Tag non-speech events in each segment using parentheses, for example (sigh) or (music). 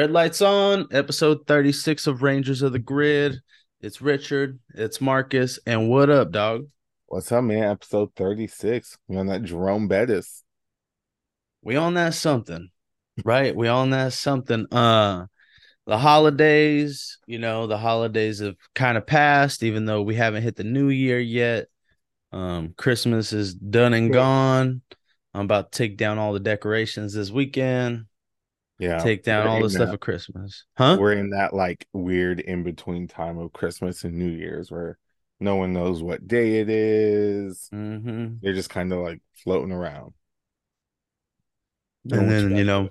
Red lights on, episode 36 of Rangers of the Grid. It's Richard, it's Marcus, and what up, dog? What's up, man? Episode 36. We on that Jerome Bettis. We on that something, right? We on that something. Uh the holidays, you know, the holidays have kind of passed, even though we haven't hit the new year yet. Um, Christmas is done and gone. I'm about to take down all the decorations this weekend. Yeah. take down all the in stuff of Christmas. Huh? We're in that like weird in between time of Christmas and New Year's where no one knows what day it is. Mm-hmm. They're just kind of like floating around. And then, you know,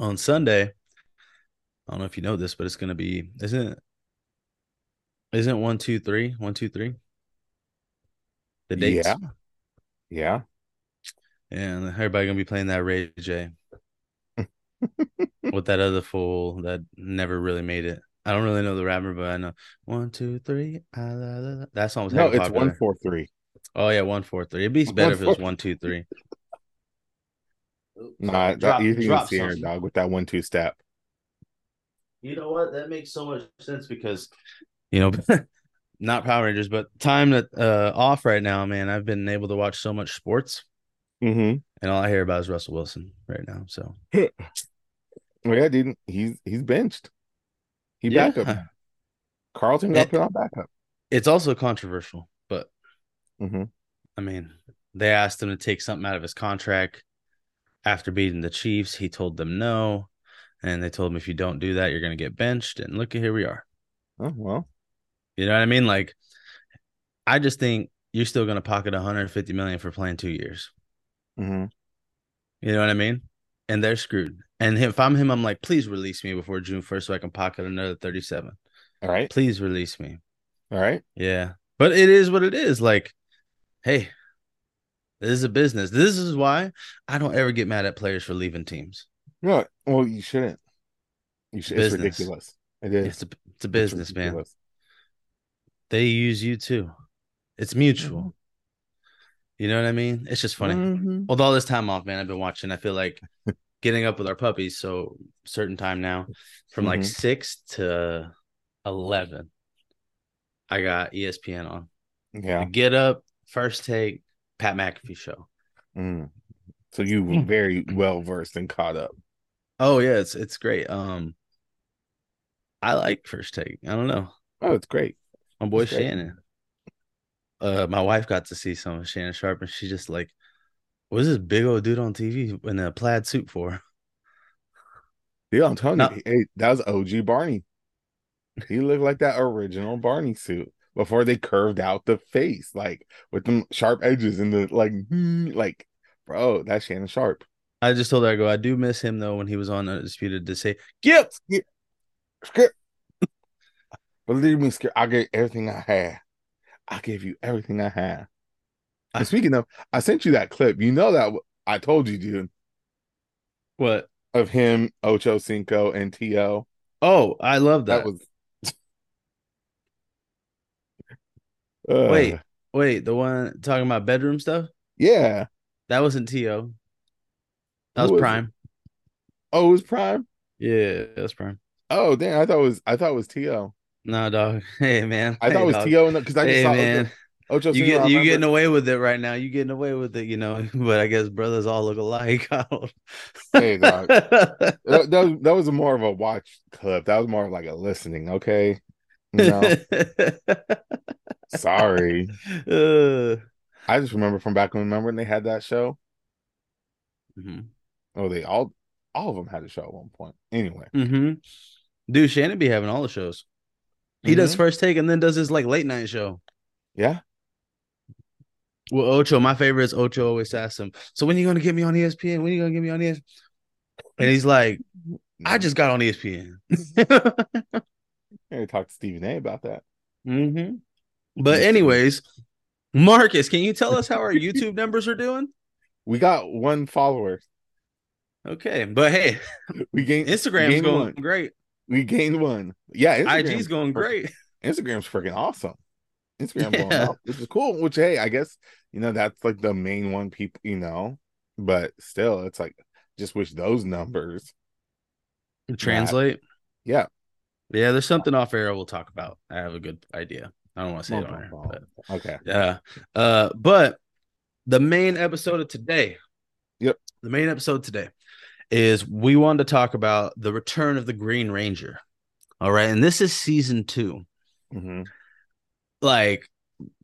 on Sunday, I don't know if you know this, but it's gonna be isn't it isn't one, two, three, one, two, three? The dates. Yeah. Yeah. And everybody gonna be playing that Ray J. with that other fool that never really made it. I don't really know the rapper, but I know one, two, three. ah, la, la, la. That song was No, it's popular. one four three. Oh yeah, one, four, three. It'd be better One, if it was one, two, three. Nah, Drop- that, you think it's Ciara dog with that one two step. You know what? That makes so much sense because, you know, (laughs) not Power Rangers, but time that uh off right now, man. I've been able to watch so much sports, Mm-hmm. and all I hear about is Russell Wilson right now. So Well, yeah, dude. He's he's benched. He yeah, backup. Carlton got put on backup. it's also controversial, but Mm-hmm. I mean, they asked him to take something out of his contract after beating the Chiefs. He told them no, and they told him if you don't do that, you're going to get benched. And look at here we are. Oh well. You know what I mean? Like, I just think you're still going to pocket 150 million for playing two years. Mm-hmm. You know what I mean? And they're screwed. And if I'm him, I'm like, please release me before June 1st so I can pocket another 37. All right. Please release me. All right. Yeah. But it is what it is. Like, hey, this is a business. This is why I don't ever get mad at players for leaving teams. No, well, you shouldn't. You should. It's ridiculous. It is. It's a, it's a It's business, man. They use you too. It's mutual. Mhm. You know what I mean? It's just funny. Mhm. With all this time off, man, I've been watching. I feel like (laughs) getting up with our puppies. So certain time now, from like Mhm. six to eleven, I got ESPN on. Yeah. Get up, first take, Pat McAfee show. Mm. So you Hmm. were very well versed and caught up. Oh yeah, it's it's great. Um, I like first take. I don't know. Oh, it's great. My boy That's great. Shannon. Uh, my wife got to see some of Shannon Sharpe, and she just like, "What's this big old dude on TV in a plaid suit for?" Yeah, I'm telling No. you, hey, that was OG Barney. He looked like that original Barney suit before they curved out the face, like with them sharp edges and the like, (laughs) like, bro, that's Shannon Sharpe. I just told her, I go, I do miss him though when he was on Undisputed to say, "Yep, Skip. Believe me, Skip, I gave everything I had. I gave you everything I had. And speaking of, I sent you that clip. You know that I told you, dude, what?" of him, Ocho Cinco, and T.O. Oh, I love that. That was. (laughs) Uh, Wait, wait, the one talking about bedroom stuff? yeah. That wasn't To. That was was it? Prime. Oh, it was Prime. Yeah, that was Prime. Oh, damn! I thought it was. I thought it was T.O. No, dog. (laughs) Hey, man. I thought it was dog. T.O. because I just Hey, saw man. Ocho, You get you getting away with it right now. You getting away with it, you know. (laughs) But I guess brothers all look alike. (laughs) Hey, dog. (laughs) that, that was, that was more of a watch clip. That was more of like a listening. Okay. Sorry. Uh, I just remember from back when remember when they had that show. mhm. Oh, they all all of them had a show at one point. Anyway, Mhm. Dude, Shannon be having all the shows. He does Mhm. first take and then does his like late night show. yeah. Well, Ocho, my favorite is Ocho always asks him, So when are you gonna get me on ESPN? When are you gonna get me on ESPN? And he's like, I just got on ESPN. I talked to Stephen A. about that. hmm But anyways, Marcus, can you tell us how our YouTube numbers are doing? We got one follower. Okay, but hey, We gained Instagram's gained going one. great. We gained one. Yeah, IG's going great. Instagram's freaking awesome. Instagram Yeah. up, which is cool. Which hey, I guess you know that's like the main one people you know, but still, it's like just wish those numbers Translate. Yeah. Yeah, there's something off air we'll talk about. I have a good idea. I don't want to say it on air, but Okay. yeah. Uh, but the main episode of today. Yep. The main episode today is we wanted to talk about the return of the Green Ranger. All right, and this is season 2 Mhm. Like,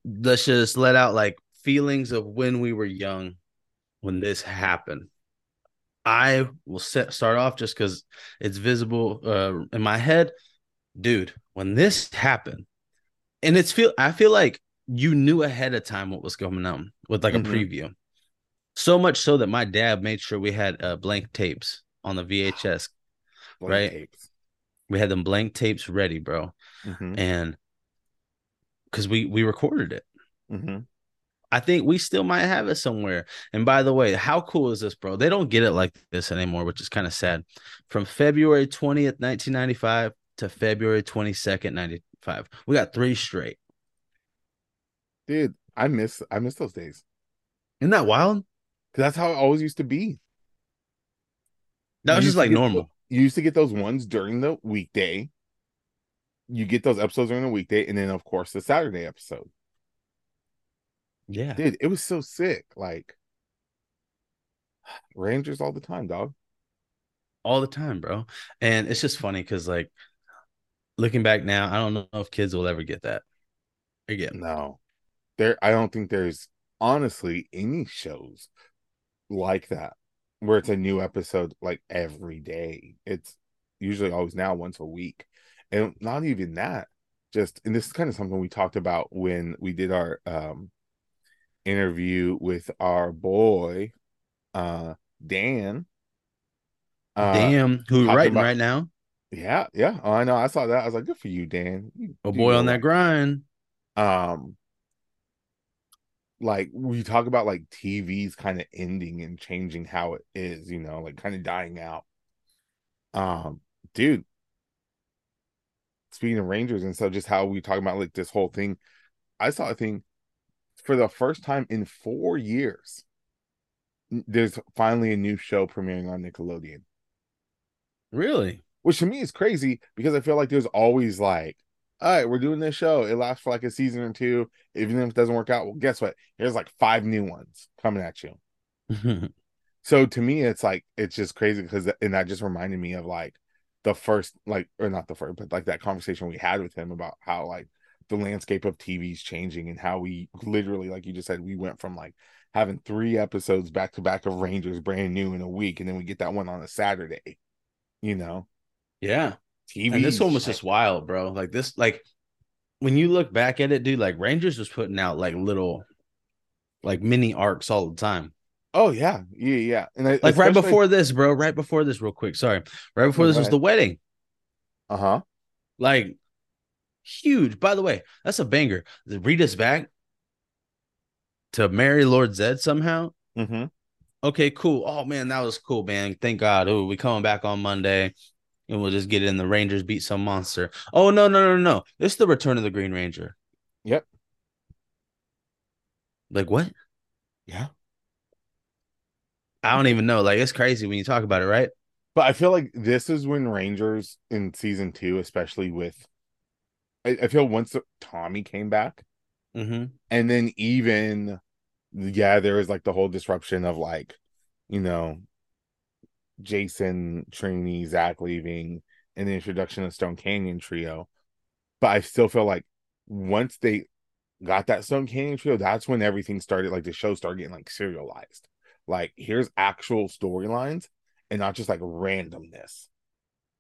let's just let out like feelings of when we were young, when this happened. I will set, start off just because it's visible uh, in my head, dude. When this happened, and it's feel I feel like you knew ahead of time what was going on with like Mhm. a preview. So much so that my dad made sure we had uh, blank tapes on the VHS. Blank Right. tapes. We had them blank tapes ready, bro, Mhm. and because we we recorded it. Mhm. I think we still might have it somewhere. And by the way, how cool is this, bro? They don't get it like this anymore, which is kind of sad. From February 20th, 1995 to February 22nd, 95. We got three straight. Dude, I miss I miss those days. Isn't that wild? Cause that's how it always used to be. That You was just like normal. you used to get those ones during the weekday. You get those episodes during the weekday, and then of course the Saturday episode. Yeah. Dude, it was so sick. Like (sighs) Rangers all the time, dog. all the time, bro. And it's just funny because, like, looking back now, I don't know if kids will ever get that again. No. There I don't think there's honestly any shows like that where it's a new episode like every day. It's usually always now once a week. And not even that. Just and this is kind of something we talked about when we did our um interview with our boy uh Dan. Uh Damn, who writing about- right now? yeah, yeah. Oh, I know. I saw that. I was like, good for you, Dan. You A boy on that right. grind. um like we talk about like TV's kind of ending and changing how it is, you know, like kind of dying out. Um, dude, speaking of Rangers and so just how we talk about like this whole thing, I saw a thing for the first time in four years. There's finally a new show premiering on Nickelodeon, Really? which to me is crazy because I feel like there's always like all right, we're doing this show. It lasts for like a season or two. Even if it doesn't work out, well, guess what? Here's like five new ones coming at you. (laughs) So to me, it's like it's just crazy because uh, and that just reminded me of like the first like or not the first, but like that conversation we had with him about how like the landscape of TV is changing and how we literally, like you just said, we went from like having three episodes back to back of Rangers brand new in a week, and then we get that one on a Saturday. You know, yeah. TV. And this one was just wild, bro. Like this, like when you look back at it, dude, like Rangers was putting out like little like mini arcs all the time. Oh yeah, yeah, yeah, and I, Like right before this, bro. Right before this, real quick. Sorry. Right before this was the wedding. uh huh, Like huge. By the way, that's a banger. The Rita's back to marry Lord Zed somehow. mm-hmm. Okay, cool. Oh man, that was cool, man. Thank God. Oh, we coming back on Monday. And we'll just get in the Rangers beat some monster. Oh no, no, no, no. It's the return of the Green Ranger. Yep. Like what? yeah. I don't even know. Like it's crazy when you talk about it, right? But I feel like this is when Rangers in season two, especially with, I, I feel once Tommy came back, Mm-hmm. and then even, yeah, there was like the whole disruption of like, you know, Jason, Trini, Zach leaving, and the introduction of Stone Canyon Trio. But I still feel like once they got that Stone Canyon Trio, that's when everything started. Like the show started getting like serialized. Like here's actual storylines and not just like randomness,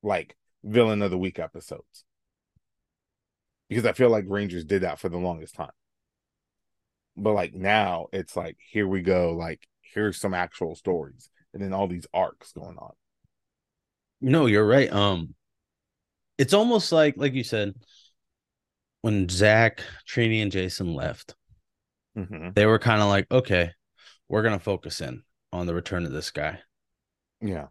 like villain of the week episodes. Because I feel like Rangers did that for the longest time. But like now it's like, here we go. Like, here's some actual stories. And then all these arcs going on. No, you're right. Um, it's almost like, like you said, when Zach, Trini, and Jason left, Mm-hmm. they were kind of like, okay, we're gonna focus in on the return of this guy. Yeah.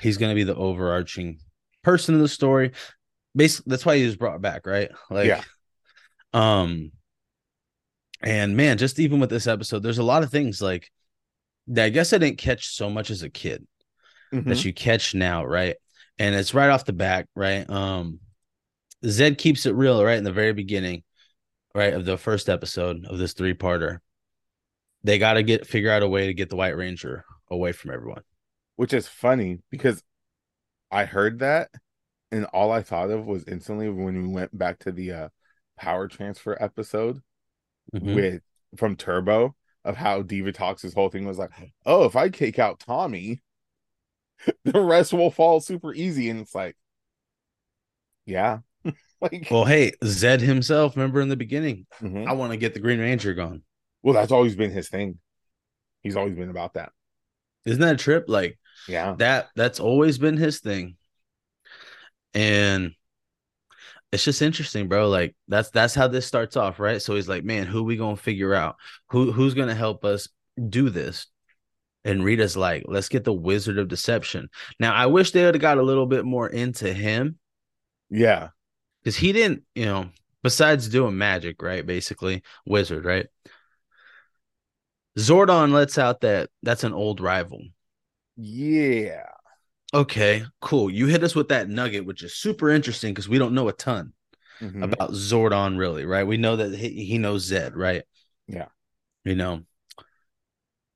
He's gonna be the overarching person in the story. Basically, that's why he was brought back, right? Like, Yeah. um, and man, just even with this episode, there's a lot of things like that. I guess I didn't catch so much as a kid Mhm. that you catch now, right? and it's right off the back, right? Um, Zed keeps it real right in the very beginning, right of the first episode of this three parter. They got to get figure out a way to get the White Ranger away from everyone. Which is funny because I heard that and all I thought of was instantly when we went back to the uh, power transfer episode mm-hmm. with from Turbo of how Divatox's whole thing was like, oh, if I kick out Tommy, (laughs) the rest will fall super easy. And it's like, yeah. (laughs) like, well, hey, Zed himself, remember in the beginning, mm-hmm. I want to get the Green Ranger gone. Well, that's always been his thing. He's always been about that. Isn't that a trip? Like, yeah, that that's always been his thing. And it's just interesting, bro. Like that's that's how this starts off, right? So he's like, man, who we gonna figure out? Who who's gonna help us do this? And Rita's like, let's get the Wizard of Deception. Now, I wish they would have got a little bit more into him. Yeah. Because he didn't, you know, besides doing magic, right? Basically, wizard, right? Zordon lets out that that's an old rival. Yeah. Okay, cool. You hit us with that nugget, which is super interesting because we don't know a ton mm-hmm. about Zordon, really, right? We know that he, he knows Zed, right? Yeah. You know,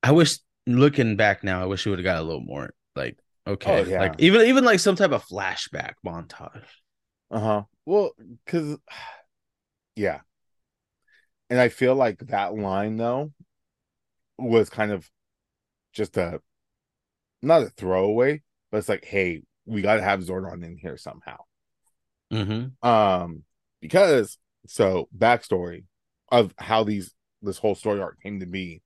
I wish looking back now, I wish he would have got a little more like okay, oh, yeah. like even even like some type of flashback montage. Uh huh. Well, because (sighs) yeah, and I feel like that line though was kind of just a not a throwaway, but it's like, hey, we got to have Zordon in here somehow. Mm-hmm. Um, because so backstory of how these this whole story arc came to be.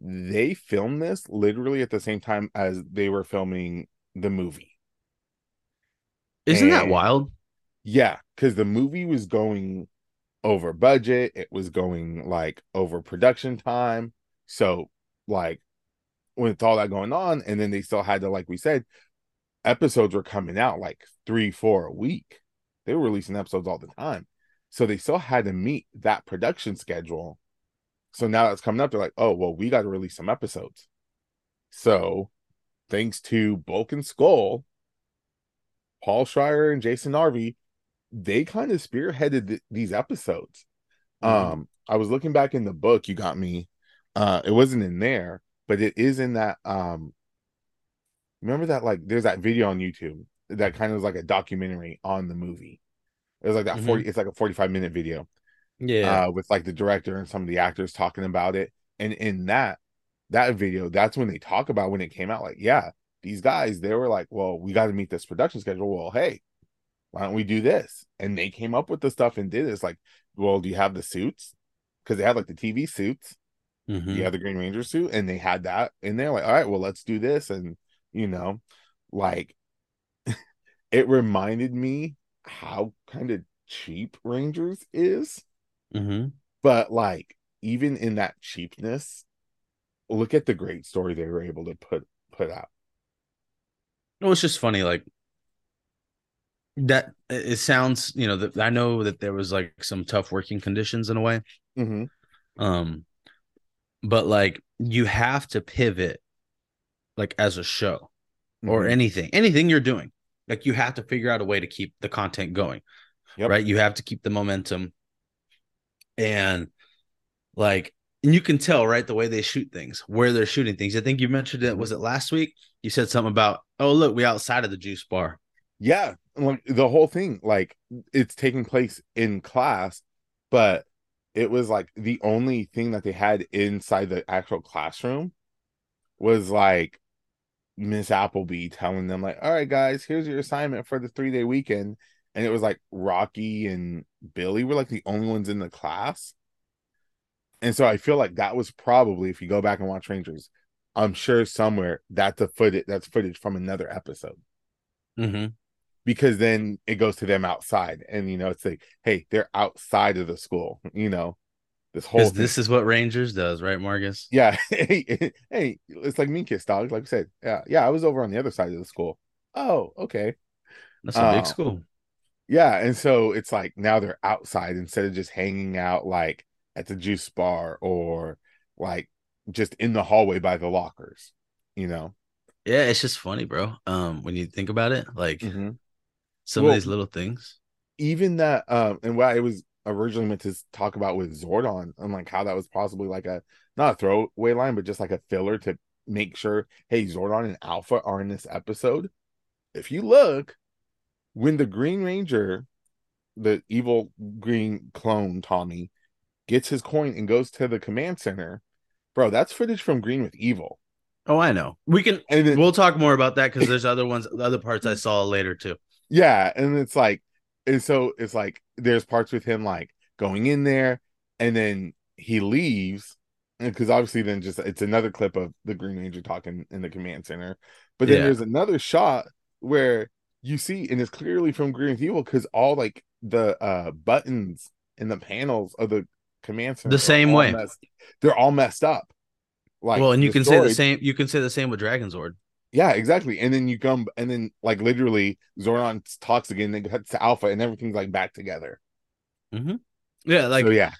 They filmed this literally at the same time as they were filming the movie. Isn't and, that wild? Yeah, because the movie was going over budget, it was going like over production time. So, like, with all that going on, and then they still had to, like we said, episodes were coming out like three, four a week. They were releasing episodes all the time. So they still had to meet that production schedule. So now that's coming up, they're like, oh, well, we got to release some episodes. So thanks to Bulk and Skull, Paul Schrier and Jason Narvy, they kind of spearheaded th- these episodes. Mm-hmm. Um, I was looking back in the book you got me. Uh, it wasn't in there, but it is in that um remember that like there's that video on YouTube that kind of was like a documentary on the movie. It was like that mm-hmm. 40 it's like a 45 minute video. Yeah. Uh, with like the director and some of the actors talking about it. And in that that video, that's when they talk about when it came out like, yeah, these guys they were like, well, we got to meet this production schedule. Well, hey, why don't we do this? And they came up with the stuff and did it. It's like, well, do you have the suits? Because they had like the TV suits Mm-hmm. The Green Ranger suit, and they had that in there. Like, all right, well, let's do this, and you know, like (laughs) it reminded me how kind of cheap Rangers is, mm-hmm. but like even in that cheapness, look at the great story they were able to put put out. No, it's just funny, like that. It sounds, you know, that I know that there was like some tough working conditions in a way. Mm-hmm. Um, but like you have to pivot like as a show mm-hmm. or anything anything you're doing. Like you have to figure out a way to keep the content going yep. right? You have to keep the momentum. And like and you can tell right the way they shoot things where they're shooting things. I think you mentioned it was it last week? You said something about oh look we outside of the juice bar. Yeah like the whole thing like it's taking place in class but it was like the only thing that they had inside the actual classroom was like Miss Appleby telling them like, "All right, guys, here's your assignment for the three day weekend," and it was like Rocky and Billy were like the only ones in the class, and so I feel like that was probably if you go back and watch Rangers, I'm sure somewhere that's a footage that's footage from another episode. Mm-hmm because then it goes to them outside and you know it's like hey they're outside of the school you know this whole this is what rangers does right marcus? Yeah. (laughs) Hey, hey it's like Minkus dog. Like i said yeah yeah i was over on the other side of the school. Oh okay. That's a big uh, school. yeah and so it's like now they're outside instead of just hanging out like at the juice bar or like just in the hallway by the lockers you know? Yeah, it's just funny, bro. Um, when you think about it, like Mhm. Some Well, of these little things. even that um and what I was originally meant to talk about with Zordon and like how that was possibly like a not a throwaway line, but just like a filler to make sure, hey, Zordon and Alpha are in this episode. If you look, when the Green Ranger, the evil green clone Tommy, gets his coin and goes to the command center, bro, that's footage from Green with Evil. Oh, I know. We can. Then, We'll talk more about that because there's other ones, other parts I saw later too. Yeah, and it's like, and so it's like there's parts with him like going in there, and then he leaves, because obviously then just it's another clip of the Green Ranger talking in the command center, but then Yeah. there's another shot where you see, and it's clearly from Green Evil because all like the uh buttons and the panels of the command center The same way. messed- they're all messed up. Like well, and you can say the same. You can say the same with Dragon Zord. Yeah, exactly. And then you come, and then like literally, Zordon talks again. Then cuts to Alpha, and everything's like back together. Yeah, like so yeah,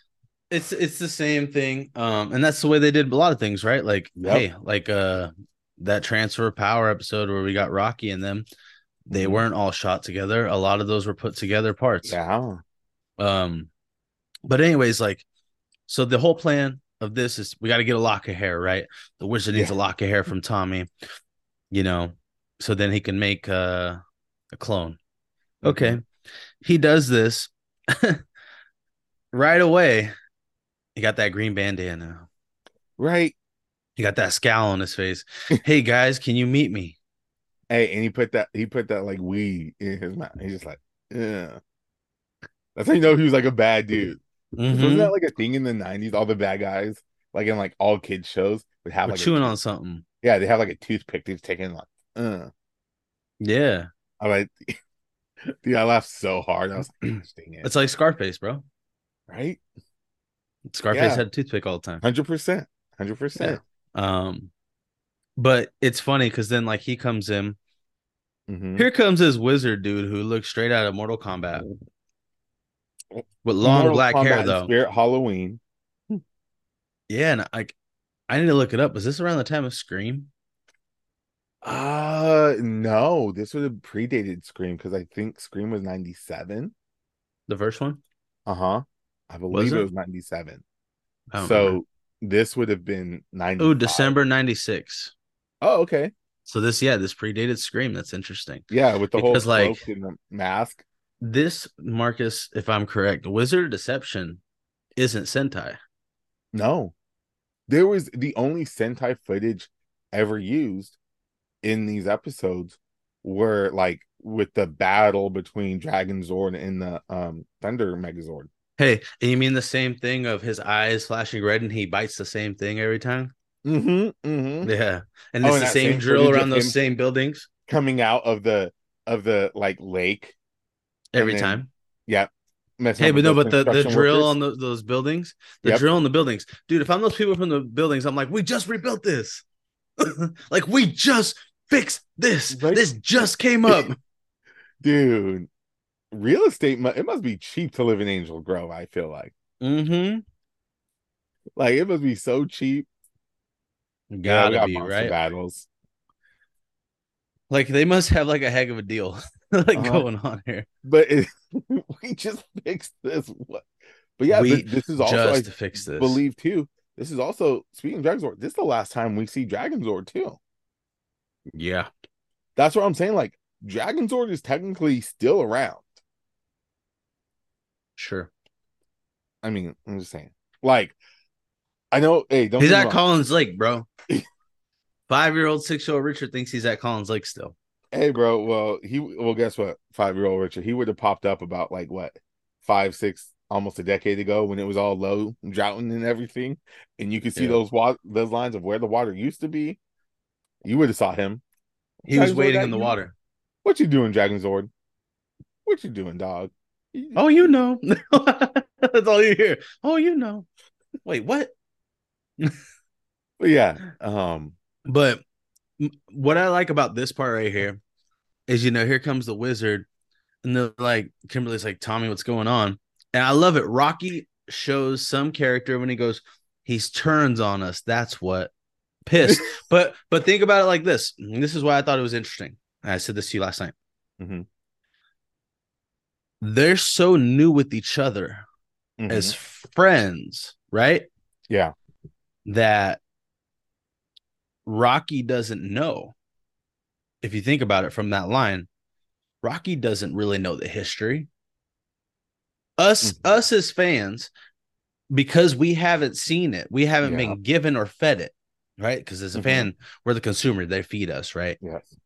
it's it's the same thing. Um, and that's the way they did a lot of things, right? Like, Yep. hey, like uh that transfer power episode where we got Rocky and them, they Mhm. weren't all shot together. A lot of those were put together parts. yeah, Um, but anyways, like, so the whole plan of this is we got to get a lock of hair, right? The wizard needs Yeah. a lock of hair from Tommy, you know, so then he can make uh, a clone. Okay, he does this (laughs) right away. He got that green bandana. right. He got that scowl on his face. (laughs) hey guys, can you meet me? Hey, and he put that he put that like weed in his mouth. He's just like, yeah. That's how you know he was like a bad dude. 'Cause Wasn't that like a thing in the '90s? All the bad guys, like in like all kids shows, would have We're like chewing tooth- on something. Yeah, they have like a toothpick they've taken like. Uh. Yeah, I'm like, (laughs) dude, I laughed so hard. I was like, (clears throat) dang it. it's like Scarface, bro. right, Scarface Yeah. had a toothpick all the time. hundred percent, hundred percent. Um, but it's funny because then like he comes in. Mhm. Here comes this wizard dude who looks straight out of Mortal Kombat with long Mortal black hair Kombat though. Spirit Halloween. Yeah, and like I need to look it up. Was this around the time of Scream? Uh no, this would have predated Scream because I think Scream was 97. The first one? Uh-huh. I believe it? it? was 97. I don't So remember. this would have been 90. oh, December '96. Oh, okay. So this, yeah, this predated Scream. That's interesting. Yeah, with the Because, whole like- the mask. This Marcus, if I'm correct, Wizard of Deception isn't Sentai. No. There was the only Sentai footage ever used in these episodes were like with the battle between Dragon Zord and the um Thunder Megazord. Hey, and you mean the same thing of his eyes flashing red and he bites the same thing every time? Mm-hmm. Mm-hmm. Yeah, and Oh, it's and the same same drill around those same buildings Coming out of the of the like lake. every then time. messing Hey, but no, but the, the drill workers. on those, those buildings, the Yep. drill on the buildings, dude. If I'm those people from the buildings, I'm like, we just rebuilt this. (laughs) like we just fixed this. Right. This just came up. (laughs) dude. Real estate, it must be cheap to live in Angel Grove. I feel like, mm-hmm. like it must be so cheap. Yeah, Gotta got be right. battles. Like they must have like a heck of a deal (laughs) (laughs) like Uh-huh. going on here. but it, (laughs) we just fixed this. What? But yeah, We th- this is also just I to fix this. believe too. This is also speaking of Dragonzord. This is the last time we see Dragon's Dragonzord too. yeah. That's what I'm saying. Like Dragon's Dragonzord is technically still around. Sure. I mean, I'm just saying. Like, I know. Hey, don't He's at wrong. Collins Lake, bro. (laughs) Five year old, six year old Richard thinks he's at Collins Lake still. Hey, bro. Well, he well, guess what? Five year old Richard, he would have popped up about like what five, six, almost a decade ago when it was all low, droughting and everything, and you could see Yeah. those wa- those lines of where the water used to be. You would have saw him. He was Dragonzord waiting got in the you? water. What you doing, Dragonzord? What you doing, dog? Oh, you know. (laughs) That's all you hear. Oh, you know. Wait, what? But yeah, um, But what I like about this part right here is, you know, here comes the wizard, and they're like, Kimberly's like, Tommy, what's going on? And I love it. Rocky shows some character when he goes, he's turns on us. That's what. pissed. (laughs) but but think about it like this. This is why I thought it was interesting. I said this to you last night. Mhm. They're so new with each other Mhm. as friends, right? yeah, That Rocky doesn't know. If you think about it from that line, Rocky doesn't really know the history. Us, Mhm. us as fans, because we haven't seen it, we haven't Yeah. been given or fed it, right? Because as a Mhm. fan, we're the consumer; they feed us, right? yes,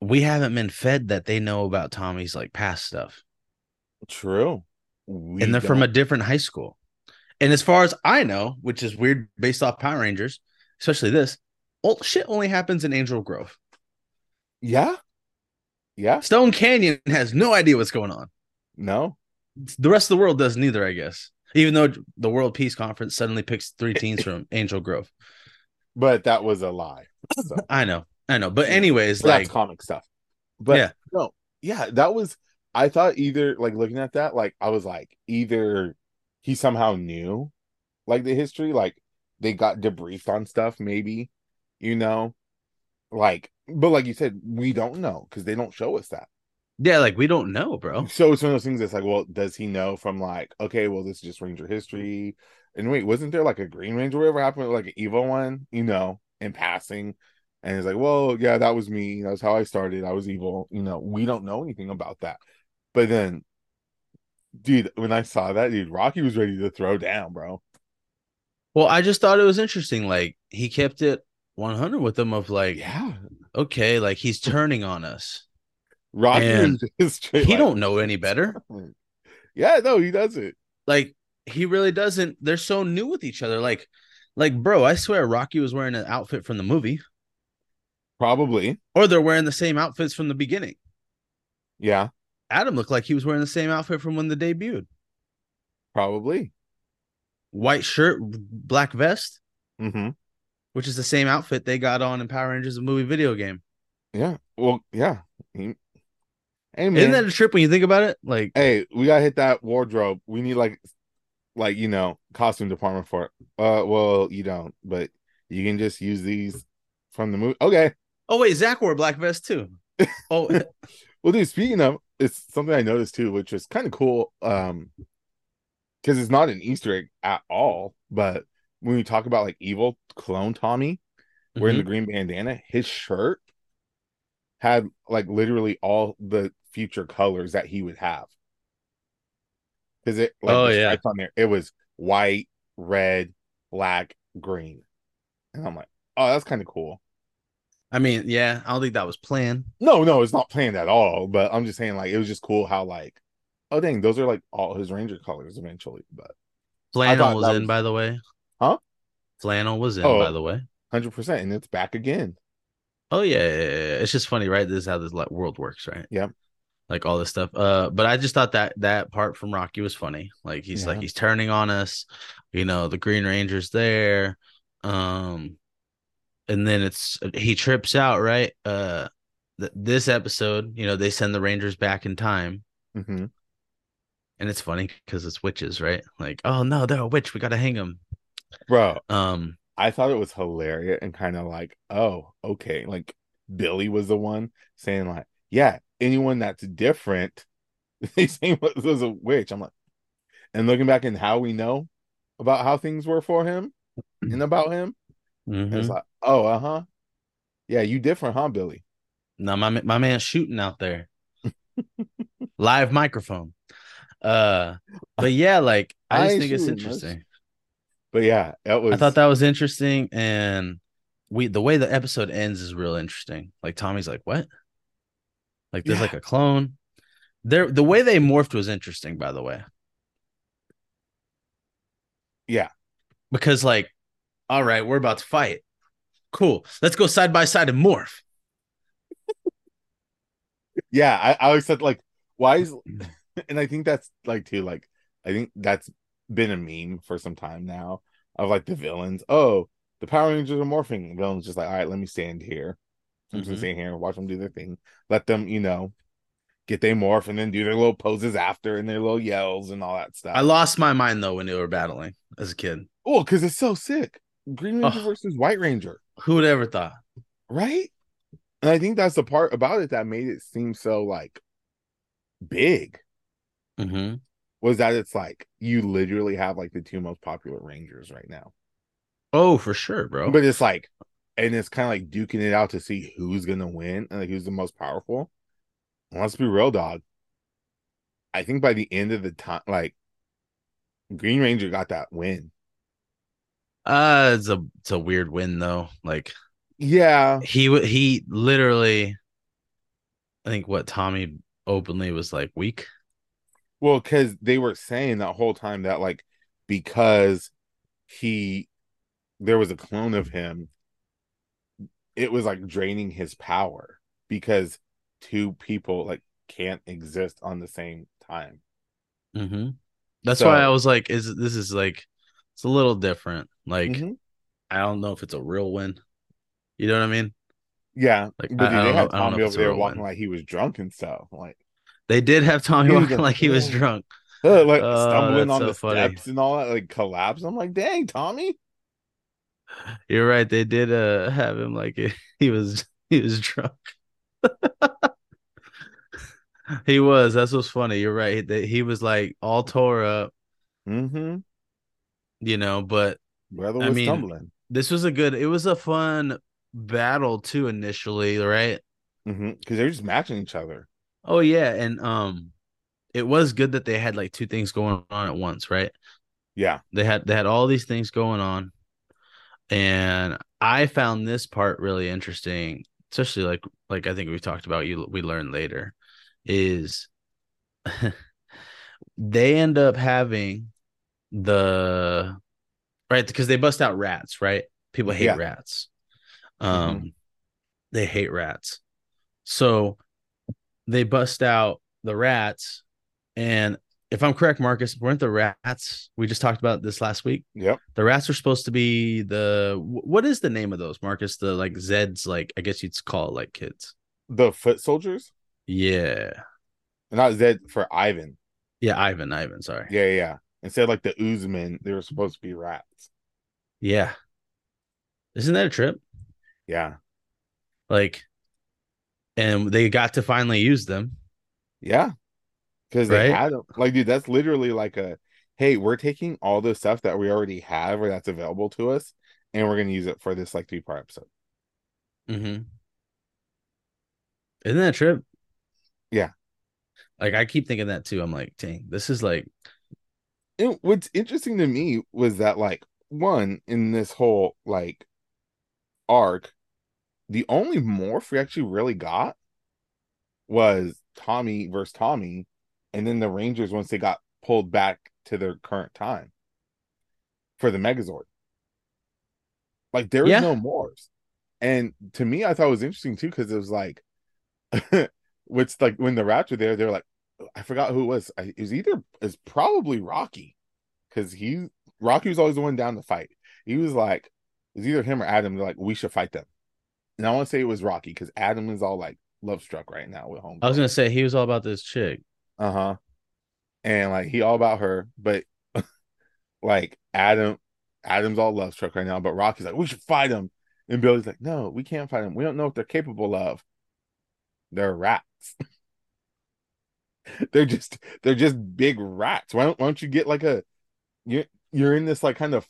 We haven't been fed that they know about Tommy's like past stuff. true. We and they're from a different high school. And as far as I know, which is weird based off Power Rangers, especially this, shit only happens in Angel Grove. yeah, yeah. Stone Canyon has no idea what's going on. No, The rest of the world doesn't either, I guess. Even though the World Peace Conference suddenly picks three teams (laughs) from Angel Grove. but that was a lie. So. (laughs) I know, I know. But anyways, But that's like comic stuff. But Yeah. no, yeah, that was. I thought either like looking at that, like I was like either he somehow knew like the history, like they got debriefed on stuff, maybe, you know, like. But like you said, we don't know because they don't show us that. yeah, like we don't know, bro. So it's one of those things that's like, well, does he know from like, okay, well, this is just Ranger history? And wait, wasn't there like a Green Ranger? Whatever happened, with, like an evil one, you know, in passing? And he's like, well, yeah, that was me. That's how I started. I was evil. You know, we don't know anything about that. But then, dude, when I saw that, dude, Rocky was ready to throw down, bro. Well, I just thought it was interesting. Like he kept it 100 with them of like, Yeah, okay, like he's turning on us. Rocky was. (laughs) He like- don't know any better. (laughs) Yeah, no, he doesn't. like he really doesn't they're so new with each other like like bro i swear rocky was wearing an outfit from the movie Probably. or they're wearing the same outfits from the beginning Yeah, adam looked like he was wearing the same outfit from when they debuted probably. white shirt black vest Mm-hmm. Which is the same outfit they got on in power rangers the movie video game Yeah. Well, yeah. Hey man. isn't that a trip when you think about it like hey, we gotta hit that wardrobe. We need like like you know, costume department for it. Uh well, you don't, but you can just use these from the movie. Okay. oh wait zach wore a black vest too (laughs) oh (laughs) Well dude, speaking of it's something I noticed too, which is kind of cool. Um because it's not an Easter egg at all, but when we talk about like evil clone Tommy wearing mm-hmm. the green bandana, his shirt had like literally all the future colors that he would have. Because it like Oh, yeah. on there, it was white, red, black, green. And I'm like, oh, that's kind of cool. i mean yeah i don't think that was planned No, no, it's not planned at all. But I'm just saying, like, it was just cool how like, oh dang, those are like all his ranger colors eventually. But flannel thought was in by the way Huh? flannel was in Oh. by the way hundred percent, and it's back again. Oh yeah, yeah, yeah, yeah. it's just funny, right? This is how this like world works, right? Yep. Like all this stuff. Uh, but I just thought that that part from Rocky was funny. Like he's like he's turning on us, you know, the Green Ranger's there. Um, and then it's he trips out, right? Uh, th- this episode, you know, they send the Rangers back in time, Mm-hmm. and it's funny because it's witches, right? Like, oh no, they're a witch, we gotta hang them. Bro, Um, I thought it was hilarious and kind of like, oh, okay. Like Billy was the one saying, like, yeah, anyone that's different, (laughs) they say was a witch. I'm like, and looking back in how we know about how things were for him and about him, mhm. it's like, oh, uh huh. Yeah, you different, huh, Billy? No, my my man's shooting out there. (laughs) Live microphone. Uh but yeah, like I I just think it's interesting. But yeah, it was. I thought that was interesting and we the way the episode ends is real interesting. Like Tommy's like, "What?" Like there's Yeah. like a clone. There the way they morphed was interesting by the way. Yeah. Because like all right, we're about to fight. Cool. Let's go side by side and morph. yeah, I, I always said like, why is, mm. (laughs) and I think that's like too like, I think that's been a meme for some time now of like the villains. Oh, the Power Rangers are morphing. The villains just like, all right, let me stand here. I'm just Mhm. gonna stand here and watch them do their thing. Let them, you know, get they morph and then do their little poses after and their little yells and all that stuff. I lost my mind though when they were battling as a kid. oh, because it's so sick. Green Ranger Oh. versus White Ranger, Who would ever thought? right? And I think that's the part about it that made it seem so like big Mm-hmm. Was that it's like you literally have like the two most popular Rangers right now. Oh, for sure, bro. But it's like, and it's kind of like duking it out to see who's gonna win and like who's the most powerful. And let's be real, dog. I think by the end of the time, like Green Ranger got that win. uh, it's a it's a weird win though. Like Yeah, he he literally, I think what Tommy openly was like weak. Well, because they were saying that whole time that like because he there was a clone of him, it was like draining his power because two people like can't exist on the same time. Mm-hmm. That's why I was like, is this is like it's a little different. Like Mhm. I don't know if it's a real win. You know what I mean? Yeah, Like, but I- dude, they had know- I don't know Tommy over there walking win. like he was drunk and stuff, like They did have Tommy He walking like, he was drunk. (laughs) uh, like Oh, stumbling on so the funny. steps and all that, like collapse. I'm like, dang, Tommy. You're right. They did uh have him like (laughs) he was he was drunk. (laughs) he was. That's what's funny. You're right. That he was like all tore up, Mm-hmm. you know. But Brother I mean, stumbling. this was a good. It was a fun battle too initially, right? Mm-hmm. Because they're just matching each other. Oh yeah, and um, it was good that they had like two things going on at once, right? Yeah. They had they had all these things going on, and I found this part really interesting, especially like like I think we talked about. You we learned later is (laughs) they end up having the right because they bust out rats, right? People hate Yeah. rats. Um, they hate rats, so they bust out the rats, and if I'm correct, Marcus, weren't the rats we just talked about this last week? Yep. The rats are supposed to be the what is the name of those, Marcus? The like Zeds, like I guess you'd call it like kids. The foot soldiers. Yeah, Not Zed for Ivan. yeah, Ivan, Ivan. Sorry. Yeah, yeah. Instead, like the Oozemen, they were supposed to be rats. Yeah. Isn't that a trip? Yeah. Like, and they got to finally use them. Yeah. Because they Right? had them. Like, dude, that's literally like a hey, we're taking all the stuff that we already have or that's available to us, and we're gonna use it for this like three part episode. Mm-hmm. Isn't that a trip? Yeah. Like I keep thinking that too. I'm like, dang, this is like, And what's interesting to me was that like one in this whole like arc, the only morph we actually really got was Tommy versus Tommy, and then the Rangers once they got pulled back to their current time for the Megazord. Like there was Yeah. no morphs. And to me, I thought it was interesting too, because it was like (laughs) which like when the rats were there, they're like, I forgot who it was. I, it was either it's probably Rocky, because he Rocky was always the one down to fight. He was like, it's either him or Adam. They're like, we should fight them. And I want to say it was Rocky because Adam is all like love struck right now with home. I was gonna say he was all about this chick. Uh huh. And like he all about her, but (laughs) like Adam, Adam's all love struck right now. But Rocky's like, we should fight him. And Billy's like, no, we can't fight him. We don't know what they're capable of. They're rats. (laughs) they're just they're just big rats. Why don't why don't you get like a you're you're in this like kind of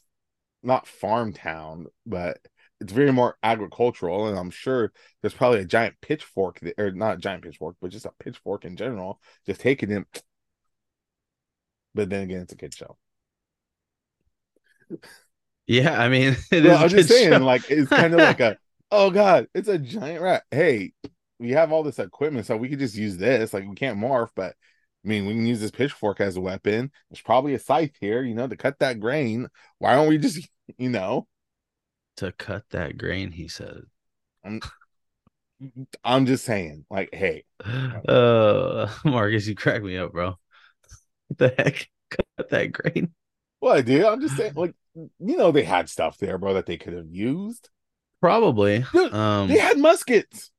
not farm town, but it's very more agricultural, and I'm sure there's probably a giant pitchfork or not a giant pitchfork, but just a pitchfork in general, just taking him. But then again, it's a kid show. Yeah, I mean, (laughs) it is. Well, I'm just saying, show. like it's kind of like a (laughs) oh god, it's a giant rat. Hey, we have all this equipment, so we could just use this. Like we can't morph, but I mean, we can use this pitchfork as a weapon. There's probably a scythe here, you know, to cut that grain. Why don't we just, (laughs) you know? To cut that grain. He said, I'm I'm just saying, like, hey, "Uh, (laughs) Marcus, you crack me up, bro. What the heck? (laughs) Cut that grain." what I do? I'm just saying, like, you know, they had stuff there, bro, that they could have used. Probably. Dude, Um. They had muskets.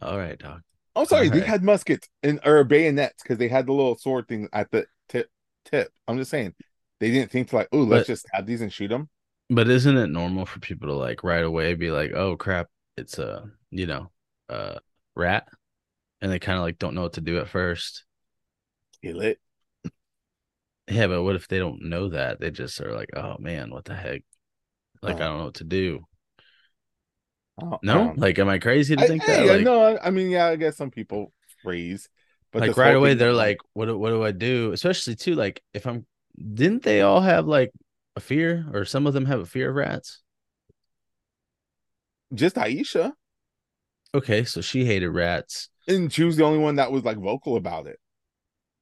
All right, dog. I'm sorry, they Alright. had muskets and or bayonets because they had the little sword thing at the tip. Tip. I'm just saying, they didn't think to like, oh, let's But- just have these and shoot them. But isn't it normal for people to like right away be like, "Oh crap, it's a you know a rat," and they kind of like don't know what to do at first. Kill it. Yeah, but what if they don't know that? They just are like, "Oh man, what the heck? Like I Uh, don't know what to do." I No, don't like, am I crazy to I, think hey, that? I Like, know. I mean, yeah, I guess some people freeze, but like right away thing, they're like, like, "What? What do I do?" Especially too, like if I'm, didn't they all have like a fear, or some of them have a fear of rats? just Aisha, Okay, so she hated rats. and she was the only one that was like vocal about it.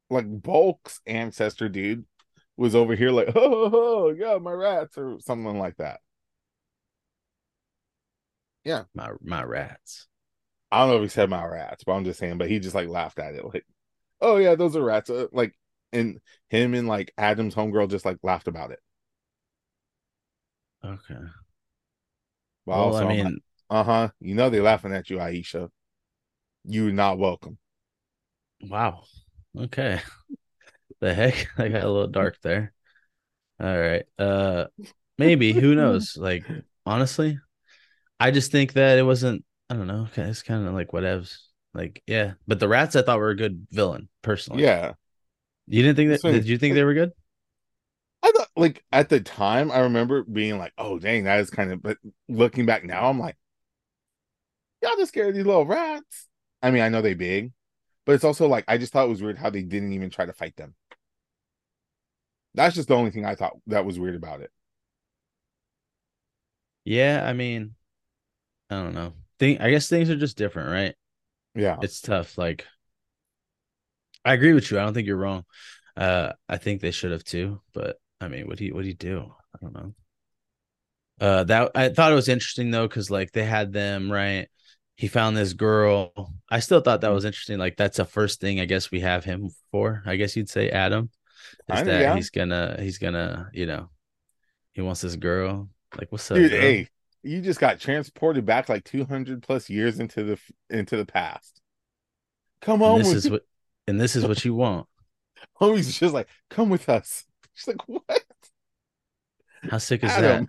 Like Bulk's ancestor dude was over here like, oh, oh, oh yeah, my rats or something like that. Yeah. My my rats. I don't know if he said my rats, but I'm just saying. But he just like laughed at it, like, "Oh yeah, those are rats." Uh, like, and him and like Adam's homegirl just like laughed about it. Okay. But Well, also, I mean, uh huh, you know they're laughing at you, Aisha. You're not welcome. wow. Okay. The heck? (laughs) I got a little dark there. All right. Uh maybe, who knows? (laughs) Like honestly, I just think that it wasn't I don't know. Okay, it's kind of like whatevs. Like, yeah. But the rats I thought were a good villain, personally. Yeah, You didn't think that did you think they were good? I thought like at the time I remember being like, "Oh dang, that is kind of." But looking back now, I'm like, "Y'all just scared of these little rats." I mean, I know they big, but it's also like I just thought it was weird how they didn't even try to fight them. That's just the only thing I thought that was weird about it. Yeah, I mean, I don't know. Think I guess things are just different, right? Yeah, It's tough. Like I agree with you. I don't think you're wrong. Uh I think they should have too, but I mean, what do you what do you do? I don't know. Uh that I thought it was interesting though, because like they had them, right? He found this girl. I still thought that was interesting. Like that's the first thing I guess we have him for. I guess you'd say Adam. Is Kinda, that yeah. he's gonna he's gonna, you know, he wants this girl. Like, what's up, dude. girl? Hey, you just got transported back like 200 plus years into the into the past. Come on this is what and this is what you want. (laughs) homie's just like, come with us. She's like, what? How sick is Adam,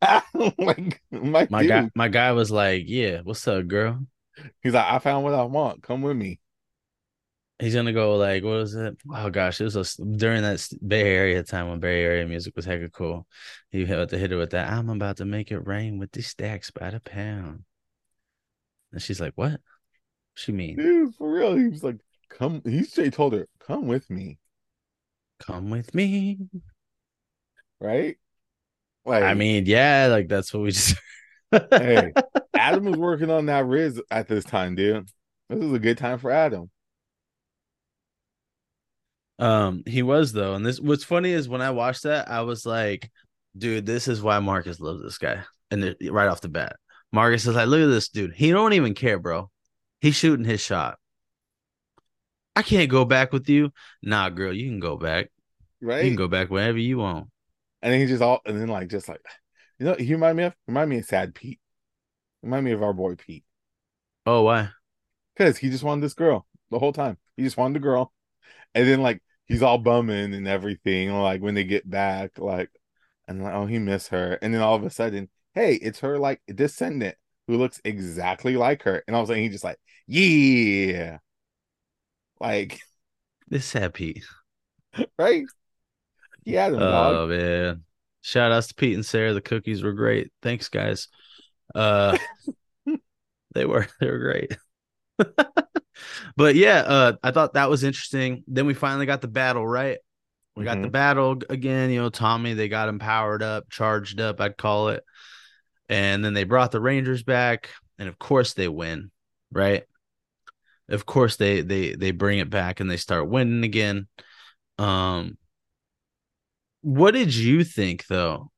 that? (laughs) like my, My guy, my guy was like, "Yeah, what's up, girl?" He's like, I found what I want. Come with me. He's gonna go like, what was it? Oh gosh, it was a, during that Bay Area time when Bay Area music was hecka cool. He had to hit her with that. I'm about to make it rain with these stacks by the pound. And she's like, "What?" She mean, Dude, for real. He was like, come. He straight told her, come with me. "Come with me." Right? Like, I mean, yeah, like that's what we just. hey, (laughs) Adam was working on that Riz at this time, dude. This is a good time for Adam. Um, he was though, and this what's funny is when I watched that, I was like, dude, this is why Marcus loves this guy. And it, right off the bat, Marcus is like, look at this dude. He don't even care, bro. He's shooting his shot. I can't go back with you. Nah, girl, you can go back. Right? You can go back whenever you want. And then he just all and then like just like you know, he remind me of remind me of Sad Pete. Remind me of our boy Pete. Oh, why? Because he just wanted this girl the whole time. He just wanted the girl. And then like he's all bumming and everything. Like when they get back, like and like, oh, he missed her. And then all of a sudden, hey, it's her like descendant who looks exactly like her. And all of a sudden he just like, yeah. Like, This sad Pete. (laughs) right? Yeah, them dog. Oh man. Shout outs to Pete and Sarah. The cookies were great. Thanks, guys. Uh (laughs) they were they were great. (laughs) but yeah, uh I thought that was interesting. Then we finally got the battle, right? We got the Mhm. battle again, you know, Tommy, they got him powered up, charged up, I'd call it. And then they brought the Rangers back, and of course they win, right? Of course they they they bring it back and they start winning again. Um what did you think though?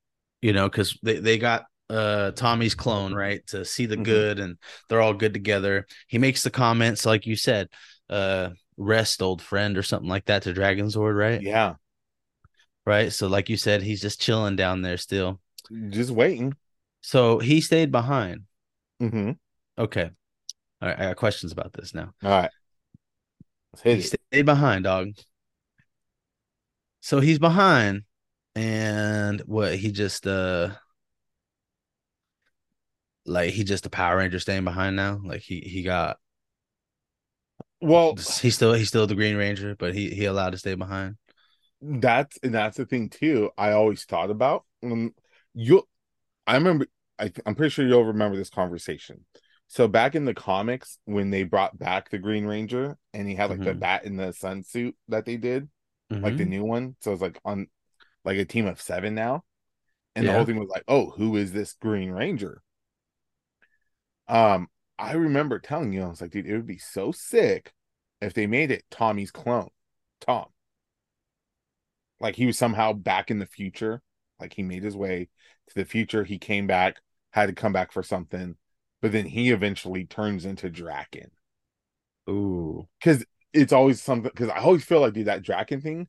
You know, because they, they got uh Tommy's clone, right? To see the Mhm. good and they're all good together. He makes the comments, like you said, uh rest old friend or something like that to Dragonzord, right? Yeah. Right. So like you said, he's just chilling down there still. Just waiting. So he stayed behind. mm-hmm. Okay. All right, I got questions about this now. All right. He stayed behind, dog. So he's behind, And what he just uh like he just a Power Ranger staying behind now. Like he he got Well, he's still he's still the Green Ranger, but he he allowed to stay behind. that's and that's the thing too. I always thought about um, you. I remember. I, I'm pretty sure you'll remember this conversation. So back in the comics, when they brought back the Green Ranger, and he had like the Mhm. bat in the sun suit that they did, like the Mhm. new one. So it's like on like a team of seven now, and the whole thing was like, oh, who is this Green Ranger? Um, I remember telling you, I was like, dude, it would be so sick if they made it Tommy's clone, Tom. Like he was somehow back in the future, like he made his way to the future. He came back, had to come back for something, but then he eventually turns into Drakkon. Ooh. Because it's always something. Because I always feel like, dude, that Drakkon thing,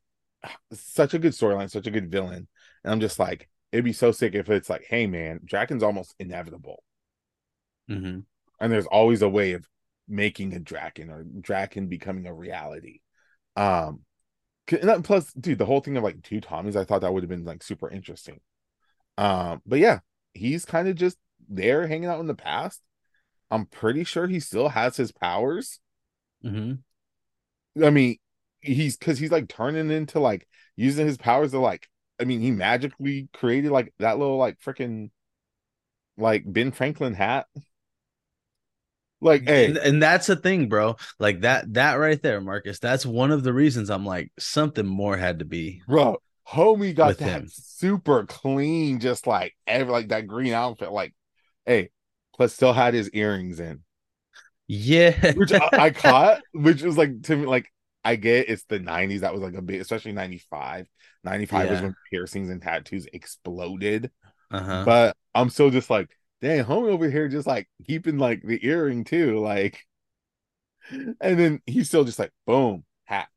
such a good storyline, such a good villain, and I'm just like, it'd be so sick if it's like, hey man, Drakkon's almost inevitable. hmm and there's always a way of making a Drakkon or Drakkon becoming a reality. Um, and plus, dude, the whole thing of like two Tommies, I thought that would have been like super interesting. Um, but yeah, he's kind of just there hanging out in the past. I'm pretty sure he still has his powers. hmm I mean, he's because he's like turning into like using his powers to like. I mean, he magically created like that little like freaking like Ben Franklin hat. Like, hey, And, and that's the thing, bro. Like that that right there, Marcus. That's one of the reasons I'm like something more had to be. bro homie got that him. super clean just like every like that green outfit like hey plus still had his earrings in Yeah. which I, I (laughs) caught which was like to me like i get it's the 90s that was like a big especially 95 95 was when piercings and tattoos exploded uh-huh. but i'm still just like dang homie over here just like keeping like the earring too like and then he's still just like boom hat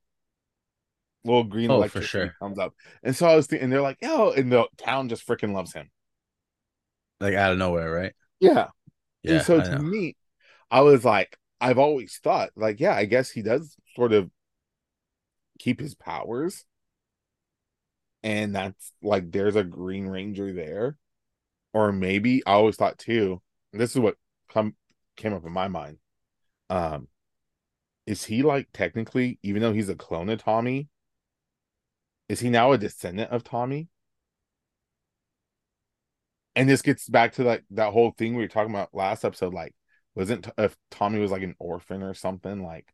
little green Oh, for sure. comes up and so i was thinking they're like yo and the town just freaking loves him like out of nowhere, right? Yeah. Yeah. and so to me i was like i've always thought like yeah i guess he does sort of keep his powers. And that's like there's a green ranger there. Or maybe i always thought too this is what come came up in my mind. Um is he like technically even though he's a clone of tommy is he now a descendant of tommy and this gets back to like that whole thing we were talking about last episode like wasn't if tommy was like an orphan or something like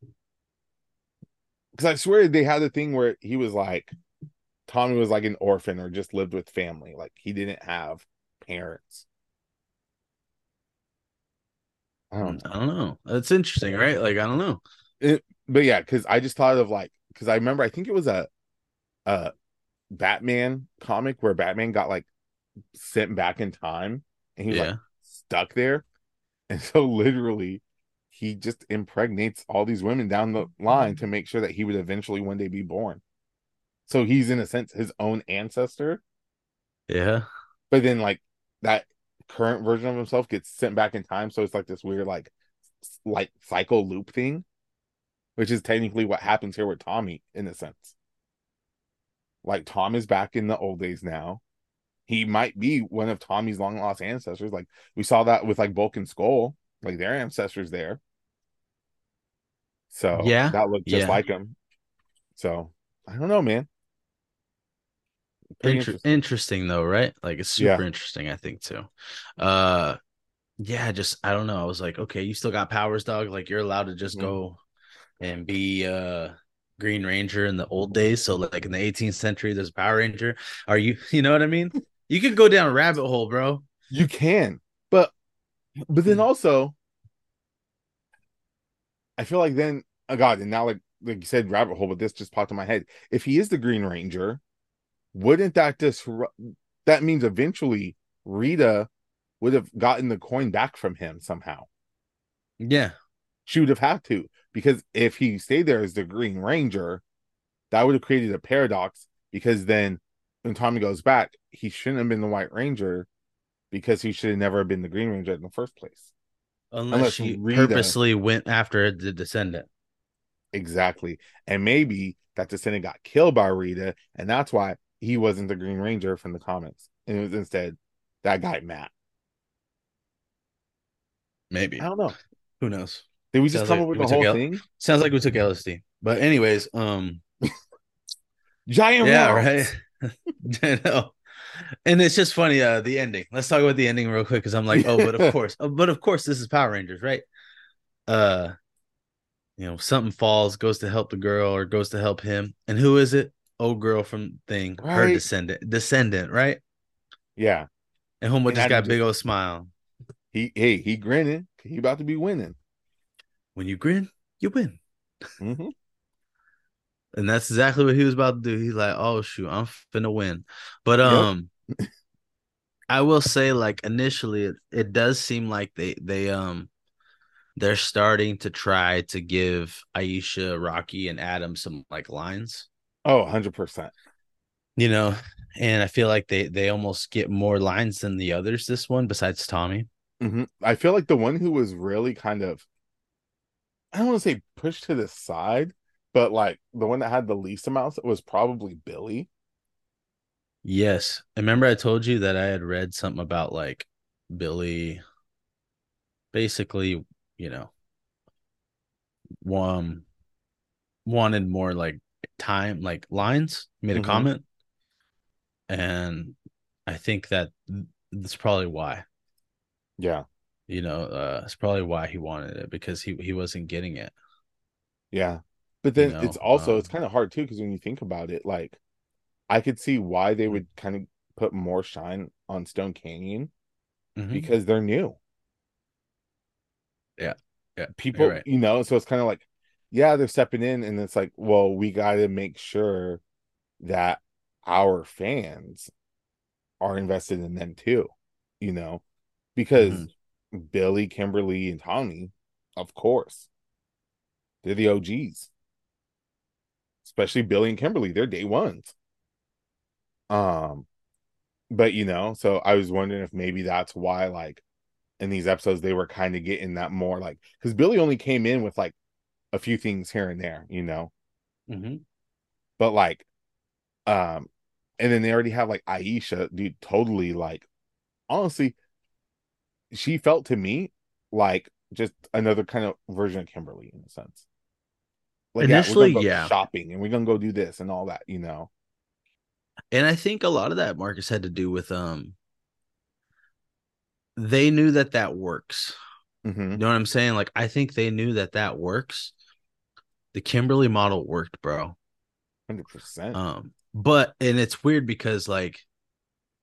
because i swear they had a thing where he was like tommy was like an orphan or just lived with family like he didn't have parents i don't know I don't know. It's interesting, right? Like I don't know. it, but yeah because i just thought of like because i remember i think it was a a batman comic where batman got like sent back in time and he's Yeah. like stuck there. And so literally he just impregnates all these women down the line to make sure that he would eventually one day be born. So he's in a sense his own ancestor. Yeah. but then like that current version of himself gets sent back in time. So it's like this weird like like cycle loop thing which is technically what happens here with tommy in a sense. Like tom is back in the old days now he might be one of tommy's long lost ancestors like we saw that with like bulk and skull like their ancestors there so Yeah, that looked just yeah. like him so i don't know man Inter- interesting. interesting though, right? Like it's Yeah. super interesting, I think too. Uh yeah, just I don't know. I was like, okay, you still got powers, dog. Like you're allowed to just Mhm. go and be uh Green Ranger in the old days. So like in the 18th century, there's Power Ranger. Are you (laughs) you know what I mean? You could go down a rabbit hole, bro. You can, but but then hmm. also, I feel like then, oh God, and now like like you said, rabbit hole, but this just popped in my head. If he is the Green Ranger, wouldn't that disrupt? That means eventually Rita would have gotten the coin back from him somehow. Yeah. She would have had to because if he stayed there as the Green Ranger, that would have created a paradox. Because then, when Tommy goes back, he shouldn't have been the White Ranger because he should have never been the Green Ranger in the first place. Unless, Unless she Rita- purposely went after the descendant. Exactly. And maybe that descendant got killed by Rita, and that's why he wasn't the Green Ranger from the comics, and it was instead that guy Matt. Maybe I don't know. who knows. Did we just Sounds come like up with the whole L- thing? Sounds like we took LSD. But anyways, um, (laughs) Giant yeah, rocks. right. (laughs) I know. And it's just funny, uh, the ending. Let's talk about the ending real quick because I'm like, oh, but of (laughs) course, oh, but of course, this is Power Rangers, right? Uh, you know, something falls, goes to help the girl or goes to help him, and who is it? Old girl from Thing, her descendant, descendant, right? Yeah, And Homo And just I got a big old smile. he hey he grinning. He about to be winning. When you grin, you win. hmm And that's exactly what he was about to do. He's like, "Oh shoot, I'm finna win." But Yep. um, I will say, like initially, it, it does seem like they they um they're starting to try to give Aisha, Rocky, and Adam some like lines, Oh, 100 percent. you know. And I feel like they they almost get more lines than the others. This one, besides Tommy. hmm I feel like the one who was really kind of, I don't want to say pushed to the side, but like the one that had the least amounts was probably Billy. Yes, I remember I told you that I had read something about like Billy, basically, you know, um, wanted more like time, like lines. Made a Mhm. comment, and I think that that's probably why. Yeah, You know, uh, it's probably why he wanted it because he he wasn't getting it. yeah. But then know, it's also it's um, kind of hard too because when you think about it, like I could see why they would kind of put more shine on Stone Canyon Mhm. because they're new. Yeah, yeah. people right. you know so it's kind of like yeah they're stepping in and it's like well we got to make sure that our fans are invested in them too you know because Mm-hmm. billy kimberly and tommy of course they're the og's especially billy and kimberly they're day ones um but you know so i was wondering if maybe that's why like in these episodes they were kind of getting that more like because Billy only came in with like a few things here and there, you know, Mhm. but like, um, and then they already have like Aisha, dude, totally like, honestly, she felt to me like just another kind of version of Kimberly in a sense. Like, Initially, yeah, go yeah. shopping and we're gonna go do this and all that, you know. And I think a lot of that Marcus had to do with um they knew that that works. hmm You know what I'm saying? Like I think they knew that that works. The Kimberly model worked, bro. Hundred percent. Um but and it's weird because like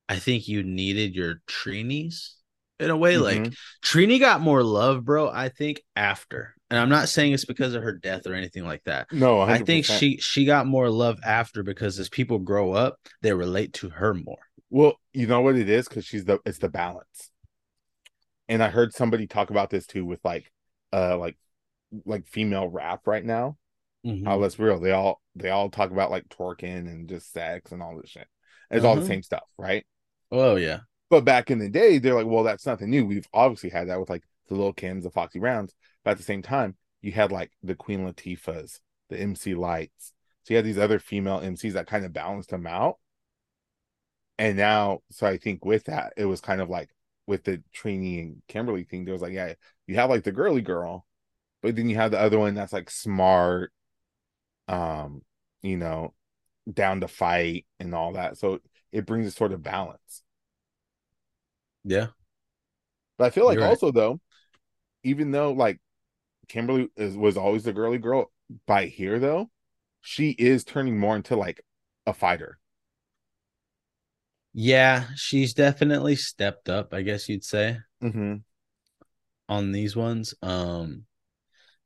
I think you needed your Trinis in a way like Mhm. Trini got more love, bro, I think after. And I'm not saying it's because of her death or anything like that. No, 100%. I think she she got more love after because as people grow up, they relate to her more. Well, you know what it is because she's the it's the balance. And I heard somebody talk about this too with like uh like like female rap right now. Mhm. How let's real, they all they all talk about like twerking and just sex and all this shit. It's all the Uh-huh. same stuff, right? Oh yeah. But back in the day, they're like, well, that's nothing new. We've obviously had that with like the little Kims, the Foxy Browns. But at the same time, you had like the Queen Latifahs, the MC Lytes. So you had these other female MCs that kind of balanced them out. And now, so I think with that, it was kind of like with the Trini and Kimberly thing, there was like, yeah, you have like the girly girl, but then you have the other one that's like smart, um, you know, down to fight and all that. So it brings a sort of balance. Yeah. But I feel like You're right. also though, even though like Kimberly is was always the girly girl, by here though, she is turning more into like a fighter. Yeah, she's definitely stepped up, I guess you'd say, Mm-hmm. on these ones. Um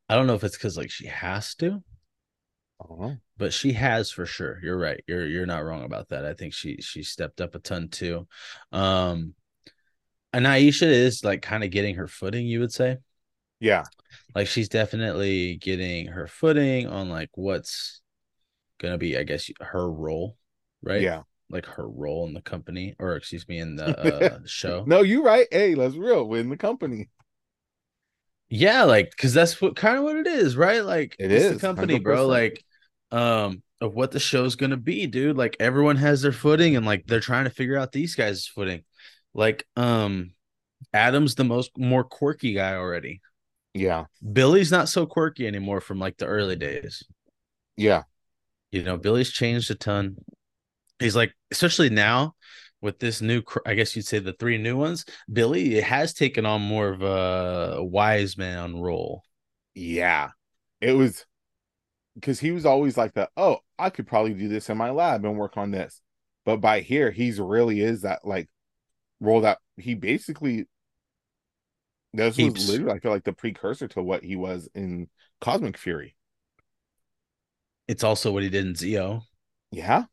I don't know if it's because like she has to, Oh, but she has for sure. You're right. You're you're not wrong about that. I think she she stepped up a ton too. Um and Aisha is like kind of getting her footing, you would say. yeah, Like she's definitely getting her footing on like what's gonna be, I guess, her role, right? yeah. Like her role in the company, or excuse me, in the uh (laughs) show. No, you're right. Hey, let's real win the company. Yeah, like because that's what kind of what it is, right? Like It it's is, the company, bro. 100%. Like, um, of what the show's gonna be, dude. Like everyone has their footing, and like they're trying to figure out these guys' footing. Like, um, Adam's the most more quirky guy already. Yeah. Billy's not so quirky anymore from like the early days. Yeah. You know, Billy's changed a ton. He's like, especially now with this new, I guess you'd say the three new ones. Billy has taken on more of a wise man role. Yeah, it was because he was always like the oh I could probably do this in my lab and work on this, but by here he's really is that like role that he basically this was literally I feel like the precursor to what he was in Cosmic Fury. It's also what he did in Zeo. Yeah.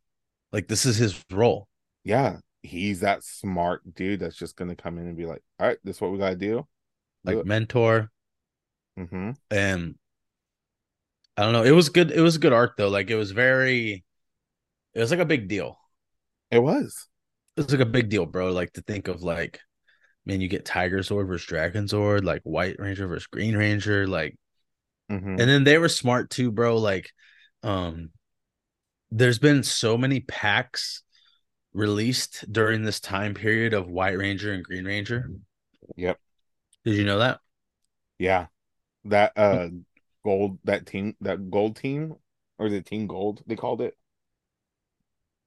Like this is his role. Yeah. He's that smart dude that's just gonna come in and be like, all right, this is what we gotta do. Like do mentor. Mm-hmm. And I don't know. It was good. It was a good arc though. Like it was very it was like a big deal. It was. It was like a big deal, bro. Like to think of like, man, you get Tiger Sword versus Dragon Sword, like White Ranger versus Green Ranger, like mm-hmm. and then they were smart too, bro. Like um there's been so many packs released during this time period of White Ranger and Green Ranger. Yep. Did you know that? Yeah. That uh gold that team that gold team or the team gold they called it.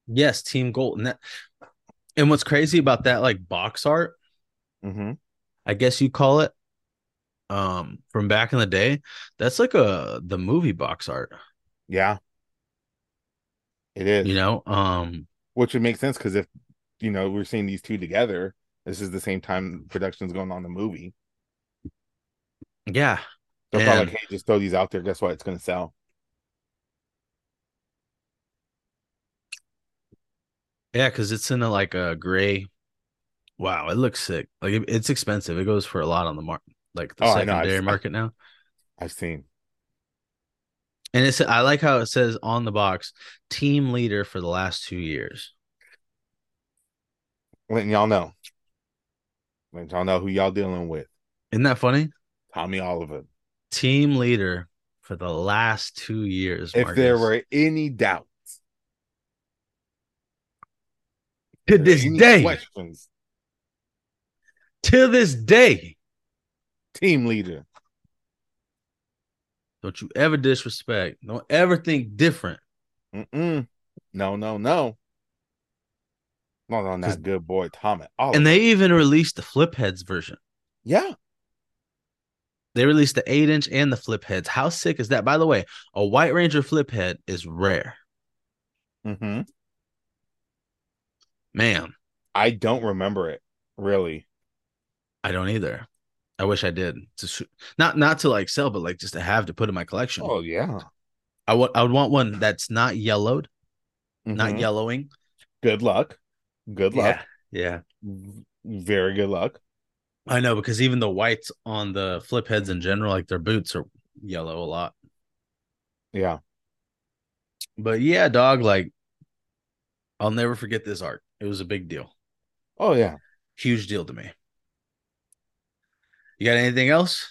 Yes, team gold. And that and what's crazy about that like box art, mm-hmm. I guess you call it, um, from back in the day, that's like a the movie box art. Yeah. It is. You know, um which would make sense because if you know we're seeing these two together, this is the same time production's going on the movie. Yeah. They're and... probably like, hey, just throw these out there. Guess what? It's gonna sell. Yeah, because it's in a like a gray. Wow, it looks sick. Like it, it's expensive. It goes for a lot on the market, like the oh, secondary market now. I've seen. And it's I like how it says on the box, team leader for the last two years. Letting y'all know. Letting y'all know who y'all dealing with. Isn't that funny? Tommy Oliver. Team leader for the last two years. If Marcus. there were any doubts. To this day. Questions. To this day. Team leader. Don't you ever disrespect. Don't ever think different. Mm-mm. No, no, no. Not on that good boy Tommy. And they even released the flip heads version. Yeah. They released the eight inch and the flip heads. How sick is that? By the way, a White Ranger flip head is rare. Mm-hmm. Man. I don't remember it really. I don't either. I wish I did to not not to like sell, but like just to have to put in my collection. Oh yeah, I would I would want one that's not yellowed, mm-hmm. not yellowing. Good luck. Good luck. Yeah. yeah. Very good luck. I know because even the whites on the flip heads in general, like their boots are yellow a lot. Yeah. But yeah, dog, like I'll never forget this art. It was a big deal. Oh yeah. Huge deal to me. You got anything else?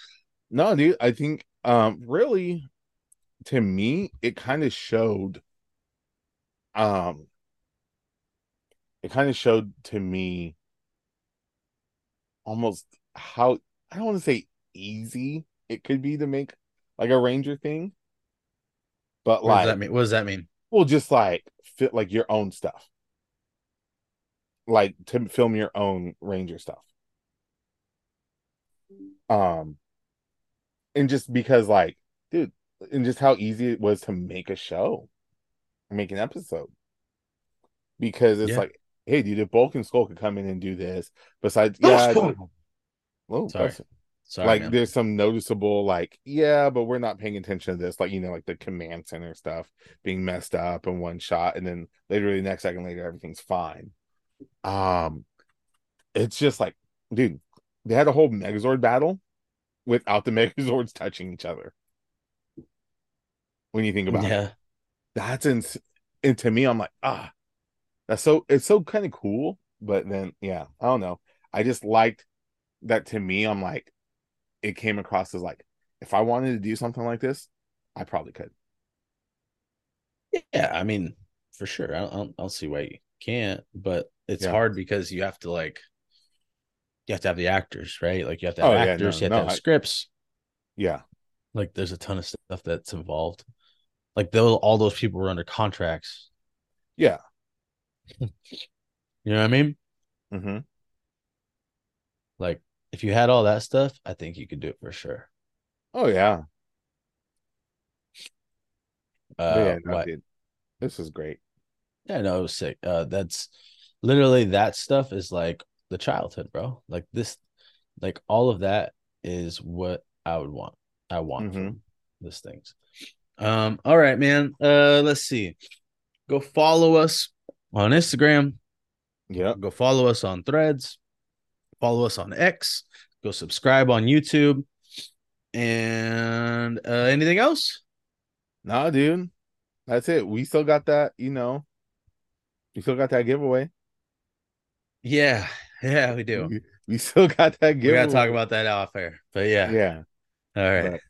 No, dude. I think um really to me it kind of showed um it kind of showed to me almost how I don't want to say easy it could be to make like a ranger thing. But what like does that mean? What does that mean? Well, just like fit like your own stuff. Like to film your own ranger stuff. Um and just because like dude and just how easy it was to make a show make an episode. Because it's yeah. like hey dude if bulk and skull could come in and do this besides yeah oh, sorry. Sorry, like man. there's some noticeable like yeah but we're not paying attention to this like you know like the command center stuff being messed up in one shot and then literally the next second later everything's fine um it's just like dude they had a whole Megazord battle without the (laughs) Megazords touching each other. When you think about yeah. it, that's ins- and to me, I'm like, ah, that's so it's so kind of cool. But then, yeah, I don't know. I just liked that. To me, I'm like, it came across as like, if I wanted to do something like this, I probably could. Yeah, I mean, for sure. I don't, I don't, I don't see why you can't, but it's Yeah. hard because you have to like, you have to have the actors, right? Like you have to have Oh, yeah, actors, no, you have no, to have I- scripts. Yeah. Like there's a ton of stuff that's involved. Like those, all those people were under contracts. Yeah. (laughs) You know what I mean? hmm Like if you had all that stuff, I think you could do it for sure. Oh yeah. Uh, yeah, no, this is great. Yeah, no, it was sick. Uh, that's literally that stuff is like the childhood, bro. Like this, like all of that is what I would want. I want Mhm. from this things. Um, all right, man. Uh, let's see. Go follow us on Instagram. Yeah. Go follow us on Threads. Follow us on X. Go subscribe on YouTube. And uh, anything else? Nah, dude. That's it. We still got that, you know. We still got that giveaway. Yeah, yeah, we do. We, we still got that We gotta talk about that off air. But yeah, Yeah. all right. But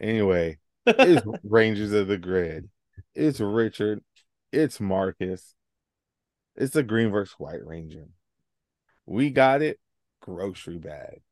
anyway, it's (laughs) Rangers of the Grid. It's Richard. It's Marcus. It's the Green versus White Ranger. We got it. Grocery bag.